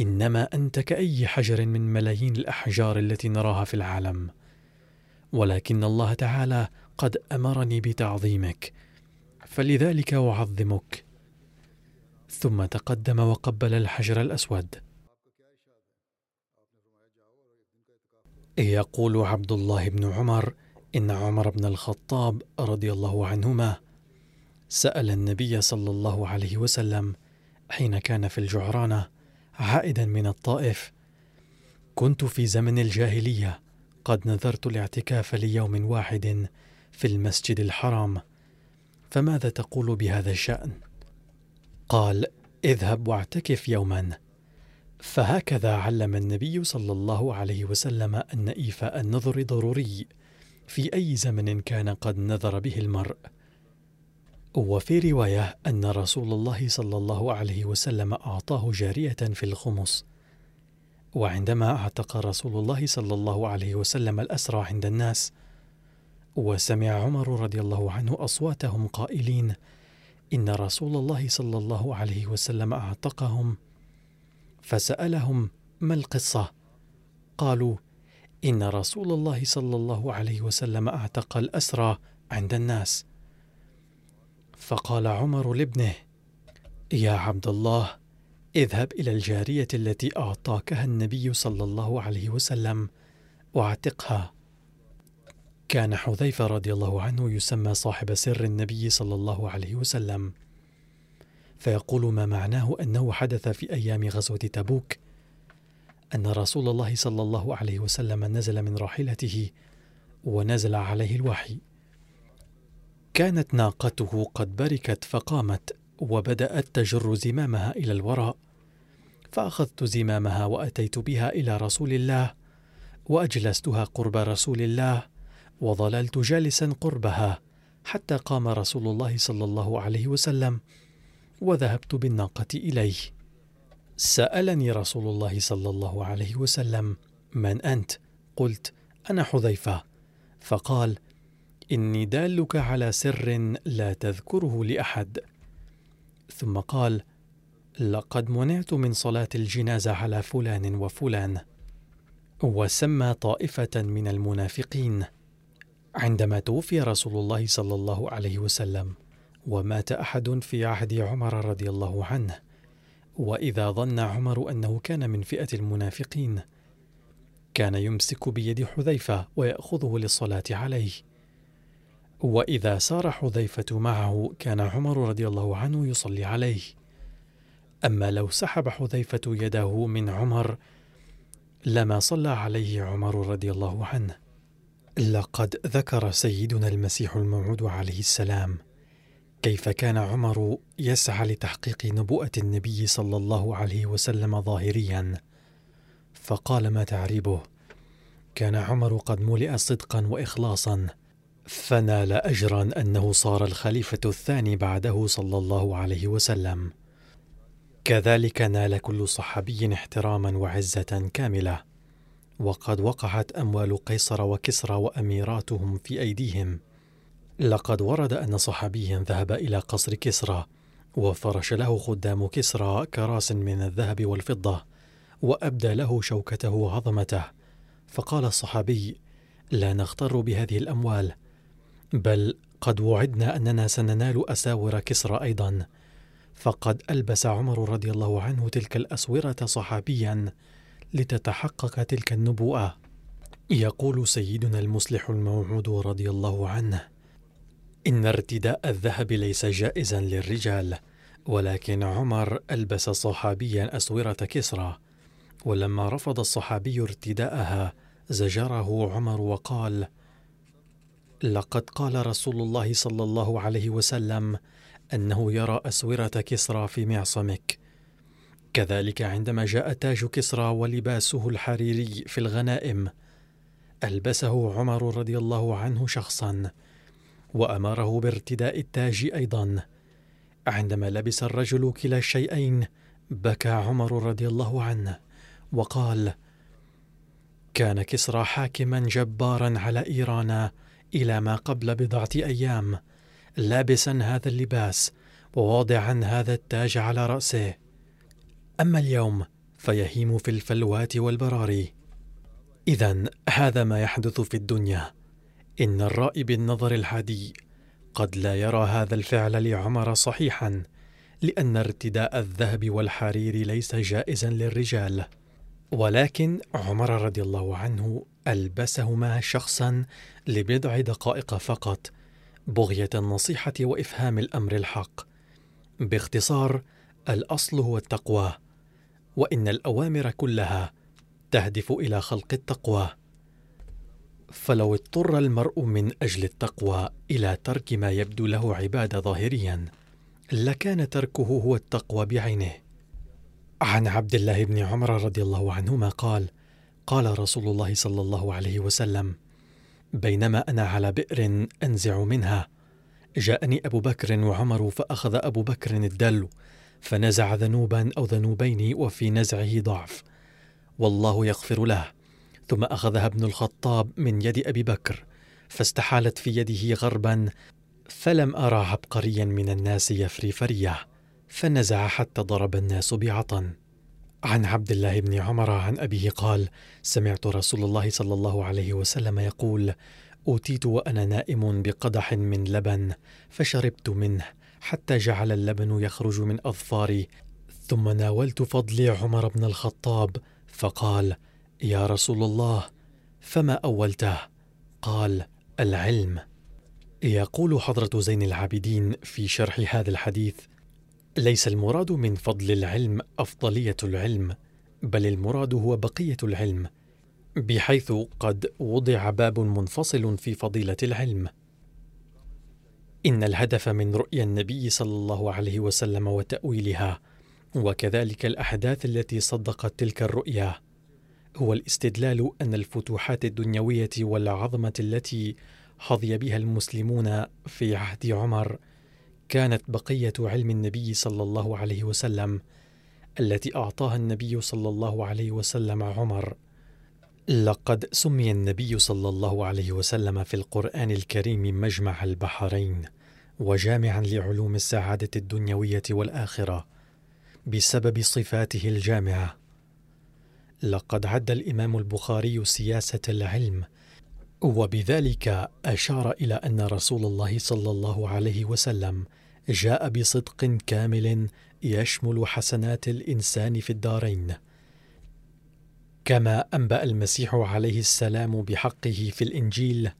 إنما أنت كأي حجر من ملايين الأحجار التي نراها في العالم. ولكن الله تعالى قد أمرني بتعظيمك فلذلك أعظمك. ثم تقدم وقبل الحجر الأسود. يقول عبد الله بن عمر إن عمر بن الخطاب رضي الله عنهما سأل النبي صلى الله عليه وسلم حين كان في الجعرانة عائدا من الطائف. كنت في زمن الجاهلية. قد نذرت الاعتكاف ليوم واحد في المسجد الحرام. فماذا تقول بهذا الشأن؟ قال اذهب واعتكف يوما. فهكذا علم النبي صلى الله عليه وسلم ان ايفاء النذر ضروري. في أي زمن كان قد نذر به المرء؟ وفي رواية أن رسول الله صلى الله عليه وسلم أعطاه جارية في الخمس. وعندما أعتق رسول الله صلى الله عليه وسلم الأسرى عند الناس وسمع عمر رضي الله عنه أصواتهم قائلين إن رسول الله صلى الله عليه وسلم أعتقهم فسألهم ما القصة؟ قالوا إن رسول الله صلى الله عليه وسلم أعتق الأسرى عند الناس. فقال عمر لابنه يا عبد الله اذهب إلى الجارية التي أعطاكها النبي صلى الله عليه وسلم واعتقها. كان حذيفة رضي الله عنه يسمى صاحب سر النبي صلى الله عليه وسلم. فيقول ما معناه أنه حدث في أيام غزوة تبوك أن رسول الله صلى الله عليه وسلم نزل من راحلته ونزل عليه الوحي. كانت ناقته قد بركت فقامت وبدأت تجر زمامها إلى الوراء. فأخذت زمامها وأتيت بها إلى رسول الله وأجلستها قرب رسول الله وظللت جالسا قربها حتى قام رسول الله صلى الله عليه وسلم وذهبت بالناقة إليه. سألني رسول الله صلى الله عليه وسلم من أنت؟ قلت أنا حذيفة. فقال إني دالك على سر لا تذكره لأحد. ثم قال لقد منعت من صلاة الجنازة على فلان وفلان وسمى طائفة من المنافقين عندما توفي رسول الله صلى الله عليه وسلم ومات أحد في عهد عمر رضي الله عنه. وإذا ظن عمر أنه كان من فئة المنافقين كان يمسك بيد حذيفة ويأخذه للصلاة عليه. وإذا سار حذيفة معه كان عمر رضي الله عنه يصلي عليه. أما لو سحب حذيفة يده من عمر لما صلى عليه عمر رضي الله عنه. لقد ذكر سيدنا المسيح الموعود عليه السلام. كيف كان عمر يسعى لتحقيق نبوءة النبي صلى الله عليه وسلم ظاهريا؟ فقال ما تعريبه. كان عمر قد ملئ صدقا واخلاصا. فنال أجرا أنه صار الخليفة الثاني بعده صلى الله عليه وسلم. كذلك نال كل صحابي احتراما وعزة كاملة. وقد وقعت أموال قيصر وكسرى وأميراتهم في أيديهم. لقد ورد أن صحابيا ذهب إلى قصر كسرى وفرش له خدام كسرى كراس من الذهب والفضة وأبدى له شوكته وعظمته فقال الصحابي لا نغتر بهذه الأموال بل قد وعدنا أننا سننال أساور كسرى أيضا. فقد ألبس عمر رضي الله عنه تلك الأسورة صحابيا لتتحقق تلك النبوءة. يقول سيدنا المصلح الموعود رضي الله عنه إن ارتداء الذهب ليس جائزا للرجال ولكن عمر ألبس صحابيا أسورة كسرى. ولما رفض الصحابي ارتداءها زجره عمر وقال لقد قال رسول الله صلى الله عليه وسلم أنه يرى أسورة كسرى في معصمك. كذلك عندما جاء تاج كسرى ولباسه الحريري في الغنائم ألبسه عمر رضي الله عنه شخصا وأمره بارتداء التاج أيضا. عندما لبس الرجل كلا الشيئين بكى عمر رضي الله عنه وقال كان كسرى حاكما جبارا على ايران إلى ما قبل بضعة أيام. لابسا هذا اللباس وواضعا هذا التاج على رأسه. أما اليوم فيهيم في الفلوات والبراري. اذا هذا ما يحدث في الدنيا. إن الرائي بالنظر الحادي قد لا يرى هذا الفعل لعمر صحيحا لأن ارتداء الذهب والحرير ليس جائزا للرجال. ولكن عمر رضي الله عنه ألبسهما شخصا لبضع دقائق فقط بغية النصيحة وإفهام الأمر الحق. باختصار الأصل هو التقوى وإن الأوامر كلها تهدف إلى خلق التقوى. فلو اضطر المرء من أجل التقوى إلى ترك ما يبدو له عبادة ظاهريا لكان تركه هو التقوى بعينه. عن عبد الله بن عمر رضي الله عنهما قال قال رسول الله صلى الله عليه وسلم بينما أنا على بئر أنزع منها. جاءني أبو بكر وعمر فأخذ أبو بكر الدلو فنزع ذنوبا أو ذنوبين وفي نزعه ضعف والله يغفر له. ثم أخذها ابن الخطاب من يد أبي بكر فاستحالت في يده غربا فلم ارى عبقريا من الناس يفري فريه فنزع حتى ضرب الناس بعطن. عن عبد الله بن عمر عن أبيه قال سمعت رسول الله صلى الله عليه وسلم يقول أوتيت وأنا نائم بقدح من لبن فشربت منه حتى جعل اللبن يخرج من أظفاري. ثم ناولت فضلي عمر بن الخطاب فقال يا رسول الله فما اولته قال العلم يقول حضرة زين العابدين في شرح هذا الحديث ليس المراد من فضل العلم أفضلية العلم بل المراد هو بقية العلم بحيث قد وضع باب منفصل في فضيلة العلم. إن الهدف من رؤيا النبي صلى الله عليه وسلم وتأويلها وكذلك الأحداث التي صدقت تلك الرؤيا هو الاستدلال أن الفتوحات الدنيوية والعظمة التي حظي بها المسلمون في عهد عمر كانت بقية علم النبي صلى الله عليه وسلم التي أعطاها النبي صلى الله عليه وسلم عمر. لقد سمي النبي صلى الله عليه وسلم في القرآن الكريم مجمع البحرين وجامعا لعلوم السعادة الدنيوية والآخرة بسبب صفاته الجامعة. لقد عد الإمام البخاري سياسة العلم وبذلك أشار إلى أن رسول الله صلى الله عليه وسلم جاء بصدق كامل يشمل حسنات الإنسان في الدارين. كما أنبأ المسيح عليه السلام بحقه في الإنجيل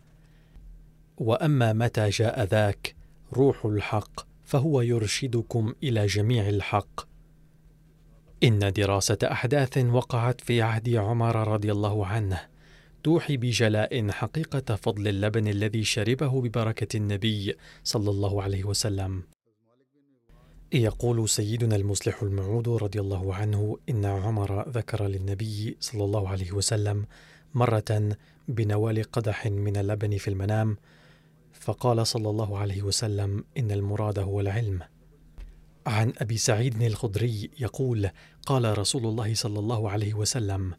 وأما متى جاء ذاك روح الحق فهو يرشدكم إلى جميع الحق. إن دراسة أحداث وقعت في عهد عمر رضي الله عنه توحي بجلاء حقيقة فضل اللبن الذي شربه ببركة النبي صلى الله عليه وسلم. يقول سيدنا المصلح المعود رضي الله عنه إن عمر ذكر للنبي صلى الله عليه وسلم مرة بنوال قدح من اللبن في المنام فقال صلى الله عليه وسلم إن المراد هو العلم. عن أبي سعيد الخدري يقول قال رسول الله صلى الله عليه وسلم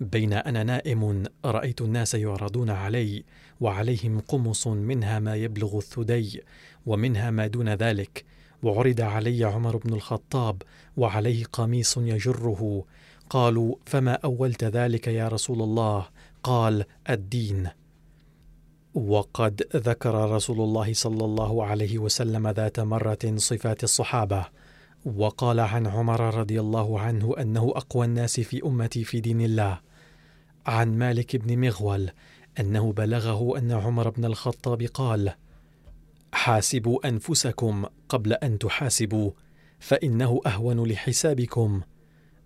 بين أنا نائم رأيت الناس يعرضون علي وعليهم قمص منها ما يبلغ الثدي ومنها ما دون ذلك وعرض علي عمر بن الخطاب وعليه قميص يجره. قالوا فما أولت ذلك يا رسول الله؟ قال الدين. وقد ذكر رسول الله صلى الله عليه وسلم ذات مرة صفات الصحابة. وقال عن عمر رضي الله عنه أنه أقوى الناس في أمتي في دين الله. عن مالك بن مغول أنه بلغه أن عمر بن الخطاب قال حاسبوا أنفسكم قبل أن تحاسبوا فإنه أهون لحسابكم.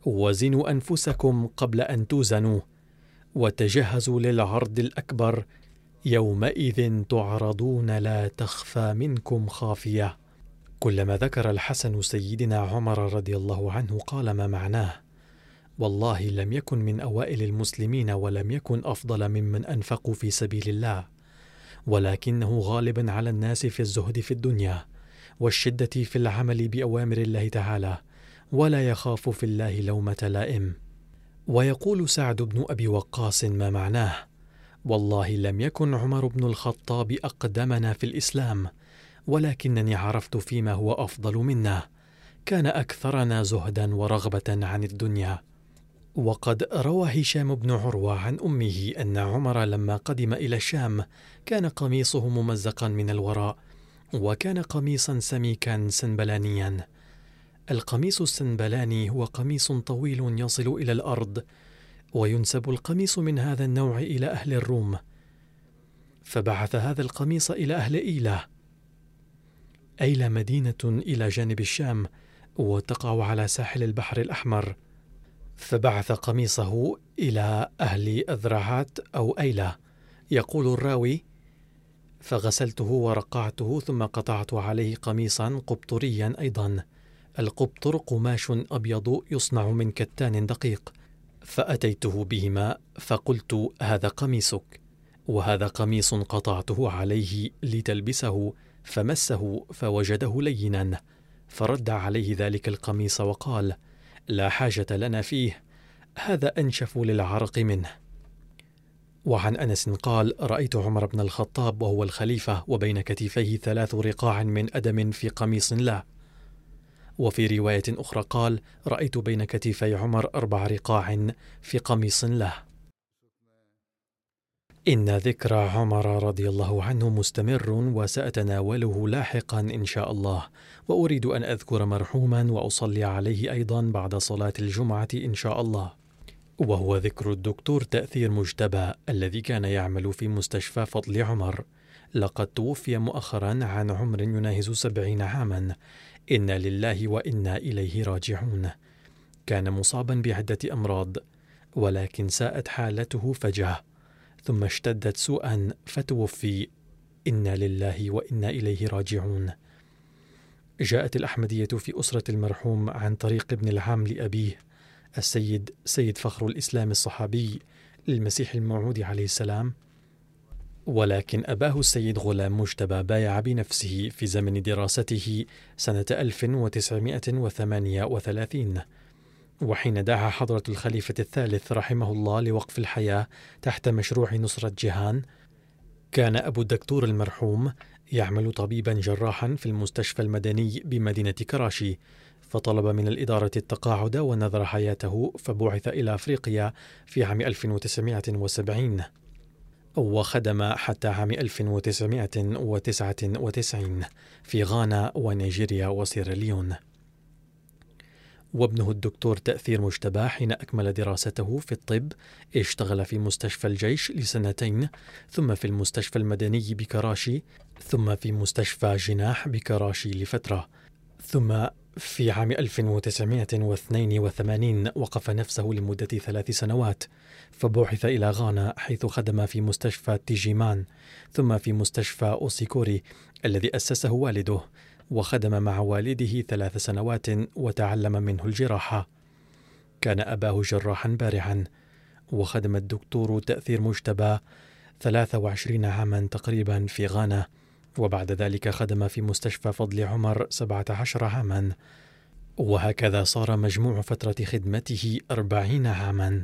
وزنوا أنفسكم قبل أن توزنوا وتجهزوا للعرض الأكبر. يومئذ تعرضون لا تخفى منكم خافية. كلما ذكر الحسن سيدنا عمر رضي الله عنه قال ما معناه؟ والله لم يكن من أوائل المسلمين ولم يكن أفضل ممن أنفقوا في سبيل الله. ولكنه غالبا على الناس في الزهد في الدنيا والشدة في العمل بأوامر الله تعالى ولا يخاف في الله لومة لائم. ويقول سعد بن أبي وقاص ما معناه؟ والله لم يكن عمر بن الخطاب أقدمنا في الإسلام ولكنني عرفت فيما هو أفضل منا. كان أكثرنا زهدا ورغبة عن الدنيا. وقد روى هشام بن عروة عن أمه أن عمر لما قدم إلى الشام كان قميصه ممزقا من الوراء وكان قميصا سميكا سنبلانيا. القميص السنبلاني هو قميص طويل يصل إلى الأرض وينسب القميص من هذا النوع إلى أهل الروم. فبعث هذا القميص إلى أهل ايله ايله مدينة إلى جانب الشام وتقع على ساحل البحر الأحمر. فبعث قميصه إلى أهل أذرعات أو ايله يقول الراوي فغسلته ورقعته ثم قطعت عليه قميصا قبطريا أيضا. القبطر قماش أبيض يصنع من كتان دقيق. فأتيته بهما فقلت هذا قميصك. وهذا قميص قطعته عليه لتلبسه فمسه فوجده لينا. فرد عليه ذلك القميص وقال لا حاجة لنا فيه هذا أنشف للعرق منه. وعن أنس قال رأيت عمر بن الخطاب وهو الخليفة وبين كتفيه ثلاث رقاع من أدم في قميص له وفي رواية أخرى قال رأيت بين كتفي عمر أربع رقاع في قميص له إن ذكر عمر رضي الله عنه مستمر وسأتناوله لاحقا إن شاء الله وأريد أن أذكر مرحوما وأصلي عليه أيضا بعد صلاة الجمعة إن شاء الله. وهو ذكر الدكتور تأثير مجتبى الذي كان يعمل في مستشفى فضل عمر. لقد توفي مؤخرا عن عمر يناهز سبعين عاما. إنا لله وإنا إليه راجعون. كان مصابا بعدة أمراض ولكن ساءت حالته فجأة. ثم اشتدت سوءا فتوفي. إنا لله وإنا إليه راجعون. جاءت الأحمدية في أسرة المرحوم عن طريق ابن العام لأبيه. السيد سيد فخر الإسلام الصحابي للمسيح الموعود عليه السلام. ولكن أباه السيد غلام مجتبى بايع بنفسه في زمن دراسته سنة 1938 وحين دعا حضرة الخليفة الثالث رحمه الله لوقف الحياة تحت مشروع نصرة جيهان كان أبو الدكتور المرحوم يعمل طبيبا جراحا في المستشفى المدني بمدينة كراشي. فطلب من الإدارة التقاعد ونذر حياته فبعث إلى أفريقيا في عام 1970 وخدم حتى عام 1999 في غانا ونيجيريا وسيراليون وابنه الدكتور تأثير مجتبى حين أكمل دراسته في الطب اشتغل في مستشفى الجيش لسنتين ثم في المستشفى المدني بكراشي ثم في مستشفى جناح بكراشي لفترة ثم في عام 1982 وقف نفسه لمدة ثلاث سنوات فبعث إلى غانا حيث خدم في مستشفى تيجيمان ثم في مستشفى أوسيكوري الذي أسسه والده وخدم مع والده ثلاث سنوات وتعلم منه الجراحة. كان أباه جراحا بارعا وخدم الدكتور تأثير مجتبى 23 عاما تقريبا في غانا. وبعد ذلك خدم في مستشفى فضل عمر 17 عاما. وهكذا صار مجموع فترة خدمته أربعين عاما.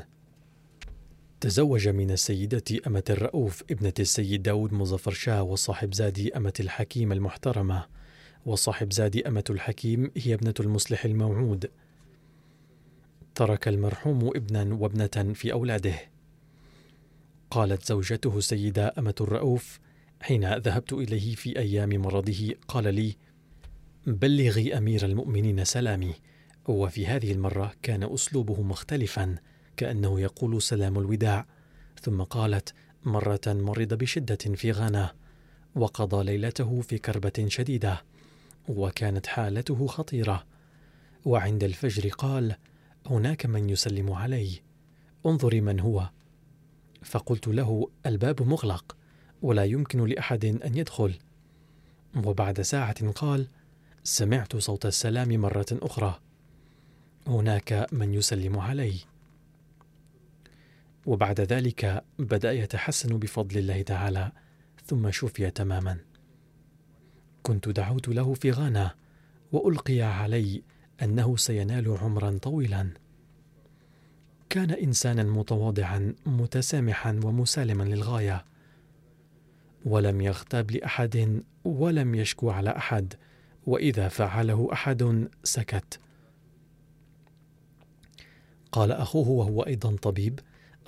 تزوج من السيدة أمة الرؤوف ابنة السيد داود مظفر شاه وصاحب زادي أمة الحكيم المحترمة. وصاحب زادي أمة الحكيم هي ابنة المصلح الموعود. ترك المرحوم ابنا وابنة في أولاده. قالت زوجته السيدة أمة الرؤوف حين ذهبت إليه في أيام مرضه قال لي بلغي أمير المؤمنين سلامي. وفي هذه المرة كان أسلوبه مختلفا كأنه يقول سلام الوداع. ثم قالت مرة مرض بشدة في غانا وقضى ليلته في كربة شديدة وكانت حالته خطيرة. وعند الفجر قال هناك من يسلم علي انظري من هو. فقلت له الباب مغلق. ولا يمكن لأحد أن يدخل. وبعد ساعة قال سمعت صوت السلام مرة أخرى. هناك من يسلم علي وبعد ذلك بدأ يتحسن بفضل الله تعالى ثم شفي تماما. كنت دعوت له في غانا وألقي علي أنه سينال عمرا طويلا. كان انسانا متواضعا متسامحا ومسالما للغاية. ولم يغتاب لأحد ولم يشكو على أحد وإذا فعله أحد سكت. قال أخوه وهو أيضا طبيب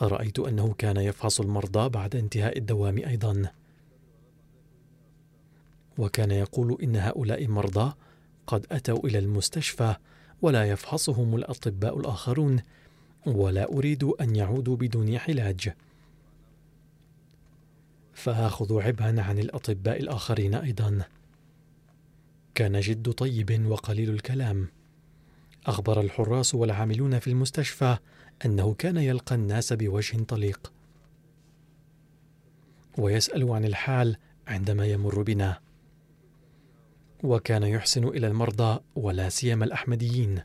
رايت أنه كان يفحص المرضى بعد انتهاء الدوام أيضا. وكان يقول إن هؤلاء مرضى قد أتوا إلى المستشفى ولا يفحصهم الأطباء الآخرون ولا أريد أن يعودوا بدون علاج. فآخذ عبئا عن الأطباء الآخرين أيضا. كان جد طيب وقليل الكلام. أخبر الحراس والعاملون في المستشفى أنه كان يلقى الناس بوجه طليق. ويسأل عن الحال عندما يمر بنا. وكان يحسن إلى المرضى ولا سيما الأحمديين.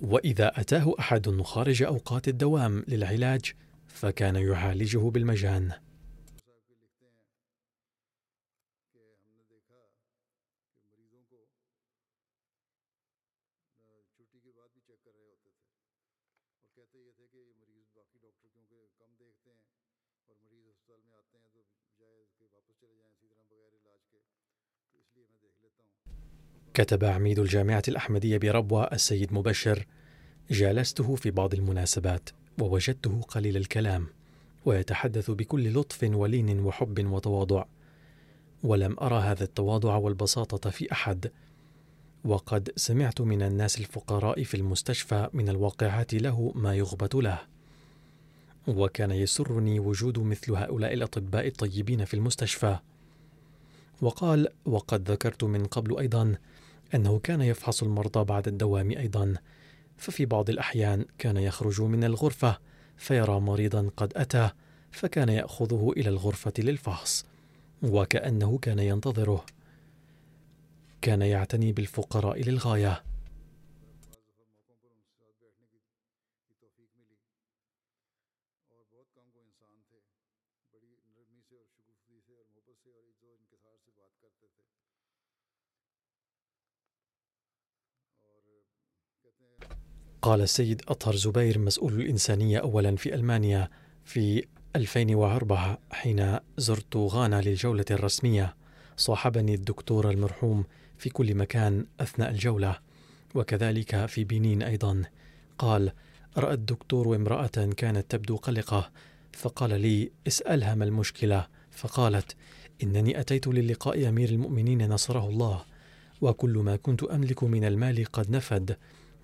وإذا أتاه أحد خارج أوقات الدوام للعلاج فكان يعالجه بالمجان. كتب عميد الجامعة الأحمدية بربوة السيد مبشر جالسته في بعض المناسبات ووجدته قليل الكلام ويتحدث بكل لطف ولين وحب وتواضع ولم أرى هذا التواضع والبساطة في أحد. وقد سمعت من الناس الفقراء في المستشفى من الواقعات له ما يغبط له. وكان يسرني وجود مثل هؤلاء الأطباء الطيبين في المستشفى. وقال وقد ذكرت من قبل أيضا أنه كان يفحص المرضى بعد الدوام أيضا ففي بعض الأحيان كان يخرج من الغرفة فيرى مريضا قد أتى فكان يأخذه إلى الغرفة للفحص وكأنه كان ينتظره. كان يعتني بالفقراء للغاية. قال السيد أطهر زبير مسؤول الإنسانية أولا في ألمانيا في 2004 حين زرت غانا للجولة الرسمية. صاحبني الدكتور المرحوم في كل مكان أثناء الجولة وكذلك في بنين أيضا. قال رأى الدكتور امرأة كانت تبدو قلقة فقال لي اسألها ما المشكلة فقالت إنني أتيت للقاء أمير المؤمنين نصره الله وكل ما كنت أملك من المال قد نفد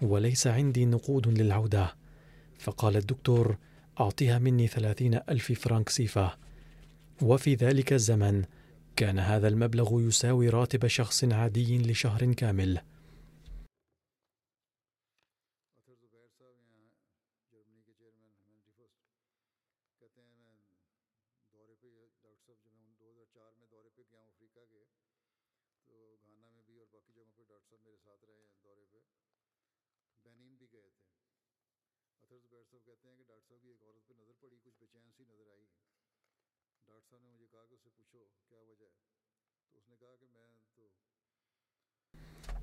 وليس عندي نقود للعودة. فقال الدكتور أعطيها مني ثلاثين ألف فرنك سيفا. وفي ذلك الزمن كان هذا المبلغ يساوي راتب شخص عادي لشهر كامل.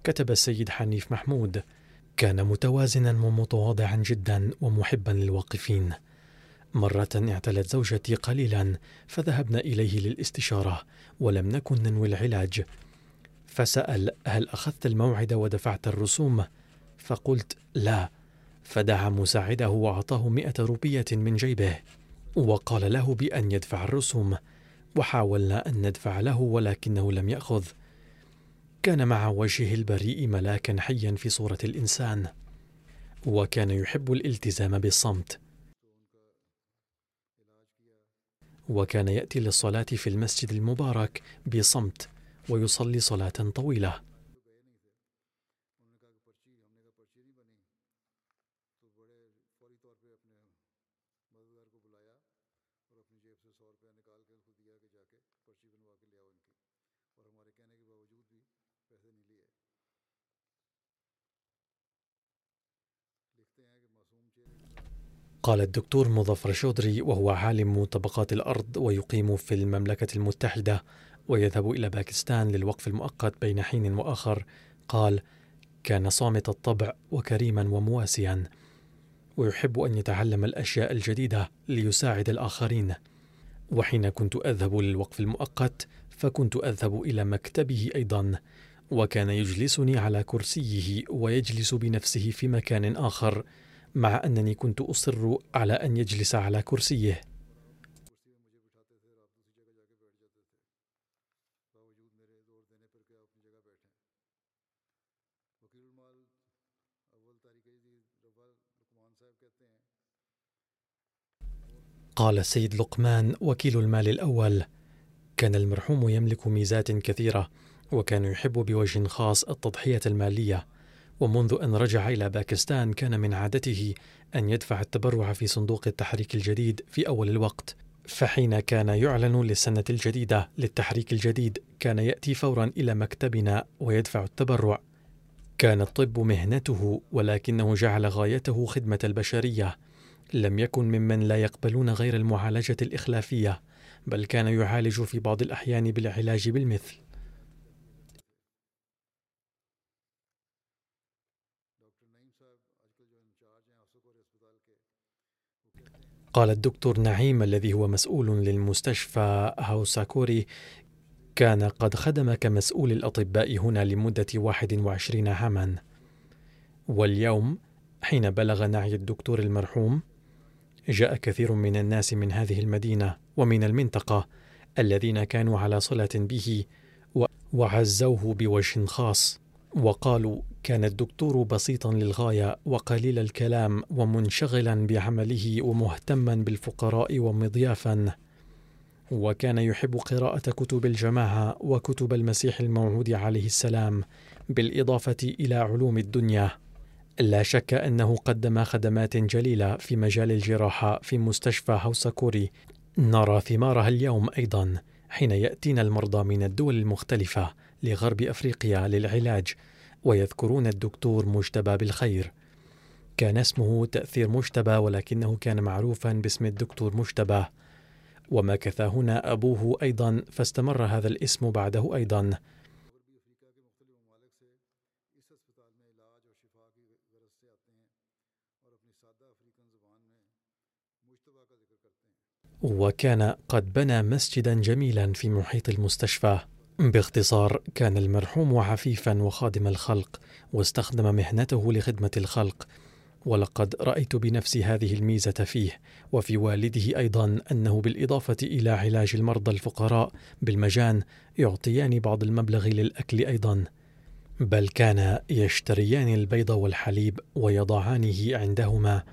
كتب السيد حنيف محمود كان متوازنا ومتواضعا جدا ومحبا للواقفين. مرة اعتلت زوجتي قليلا فذهبنا إليه للاستشارة ولم نكن ننوي العلاج. فسأل هل أخذت الموعد ودفعت الرسوم؟ فقلت لا فدعا مساعده وأعطاه مئة روبية من جيبه. وقال له بأن يدفع الرسوم. وحاولنا أن ندفع له ولكنه لم يأخذ. كان مع وجهه البريء ملاكا حيا في صورة الإنسان وكان يحب الالتزام بالصمت. وكان يأتي للصلاة في المسجد المبارك بصمت ويصلي صلاة طويلة. قال الدكتور مظفر شودري وهو عالم طبقات الأرض ويقيم في المملكة المتحدة ويذهب إلى باكستان للوقف المؤقت بين حين وآخر. قال كان صامت الطبع وكريما ومواسيا. ويحب أن يتعلم الأشياء الجديدة ليساعد الآخرين. وحين كنت أذهب للوقف المؤقت فكنت أذهب إلى مكتبه أيضا. وكان يجلسني على كرسيه ويجلس بنفسه في مكان آخر. مع أنني كنت أصر على أن يجلس على كرسيه. قال السيد لقمان وكيل المال الأول. كان المرحوم يملك ميزات كثيرة وكان يحب بوجه خاص التضحية المالية. ومنذ أن رجع إلى باكستان كان من عادته أن يدفع التبرع في صندوق التحريك الجديد في أول الوقت. فحين كان يعلن للسنة الجديدة للتحريك الجديد كان يأتي فورا إلى مكتبنا ويدفع التبرع. كان الطب مهنته ولكنه جعل غايته خدمة البشرية. لم يكن ممن لا يقبلون غير المعالجة الإخلافية بل كان يعالج في بعض الأحيان بالعلاج بالمثل. قال الدكتور نعيم الذي هو مسؤول للمستشفى هاوساكوري كان قد خدم كمسؤول الأطباء هنا لمدة 21 عاما. واليوم حين بلغ نعي الدكتور المرحوم جاء كثير من الناس من هذه المدينة ومن المنطقة الذين كانوا على صلة به وعزوه بوجه خاص وقالوا كان الدكتور بسيطا للغاية وقليل الكلام ومنشغلا بعمله ومهتما بالفقراء ومضيافا. وكان يحب قراءة كتب الجماعة وكتب المسيح الموعود عليه السلام بالإضافة إلى علوم الدنيا. لا شك أنه قدم خدمات جليلة في مجال الجراحة في مستشفى هوساكوري نرى ثمارها اليوم أيضا حين يأتينا المرضى من الدول المختلفة لغرب أفريقيا للعلاج. ويذكرون الدكتور مجتبى بالخير. كان اسمه تأثير مجتبى ولكنه كان معروفا باسم الدكتور مجتبى. ومكث هنا أبوه أيضا فاستمر هذا الاسم بعده أيضا. وكان قد بنى مسجدا جميلا في محيط المستشفى. باختصار كان المرحوم عفيفا وخادم الخلق واستخدم مهنته لخدمة الخلق. ولقد رأيت بنفسي هذه الميزة فيه وفي والده أيضا أنه بالإضافة إلى علاج المرضى الفقراء بالمجان يعطيان بعض المبلغ للأكل أيضا. بل كان يشتريان البيض والحليب ويضعانه عندهما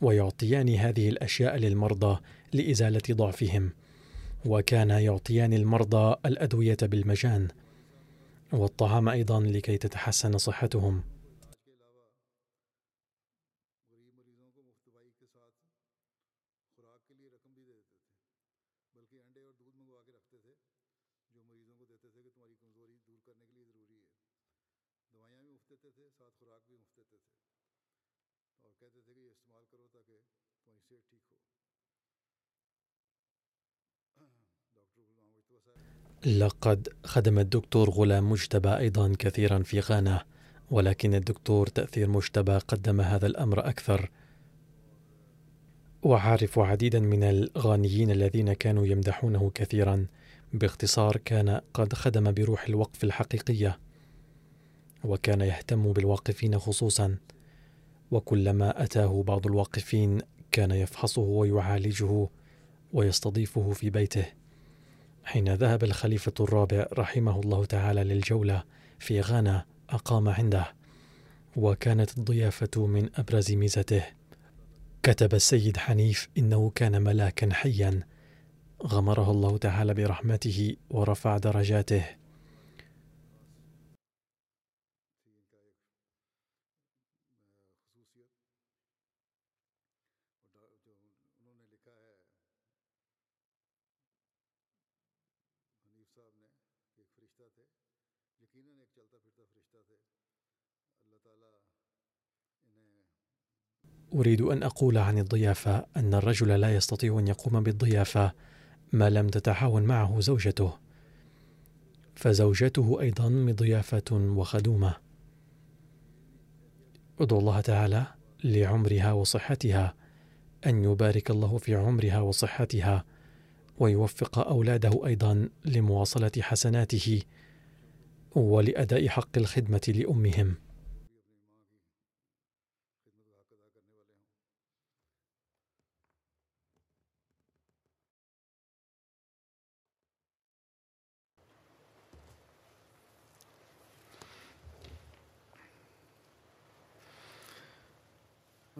ويعطيان هذه الأشياء للمرضى لإزالة ضعفهم. وكان يعطيان المرضى الأدوية بالمجان والطعام أيضا لكي تتحسن صحتهم. لقد خدم الدكتور غلام مجتبى أيضا كثيرا في غانا ولكن الدكتور تأثير مجتبى قدم هذا الأمر أكثر. وعارف عديدا من الغانيين الذين كانوا يمدحونه كثيرا باختصار كان قد خدم بروح الوقف الحقيقية وكان يهتم بالواقفين خصوصا. وكلما أتاه بعض الواقفين كان يفحصه ويعالجه ويستضيفه في بيته. حين ذهب الخليفة الرابع رحمه الله تعالى للجولة في غانا أقام عنده. وكانت الضيافة من أبرز ميزته. كتب السيد حنيف إنه كان ملاكا حيا. غمره الله تعالى برحمته ورفع درجاته. أريد أن أقول عن الضيافة أن الرجل لا يستطيع أن يقوم بالضيافة ما لم تتعاون معه زوجته. فزوجته أيضا مضيافة وخدومة. ادعو الله تعالى لعمرها وصحتها أن يبارك الله في عمرها وصحتها ويوفق أولاده أيضا لمواصلة حسناته ولأداء حق الخدمة لأمهم.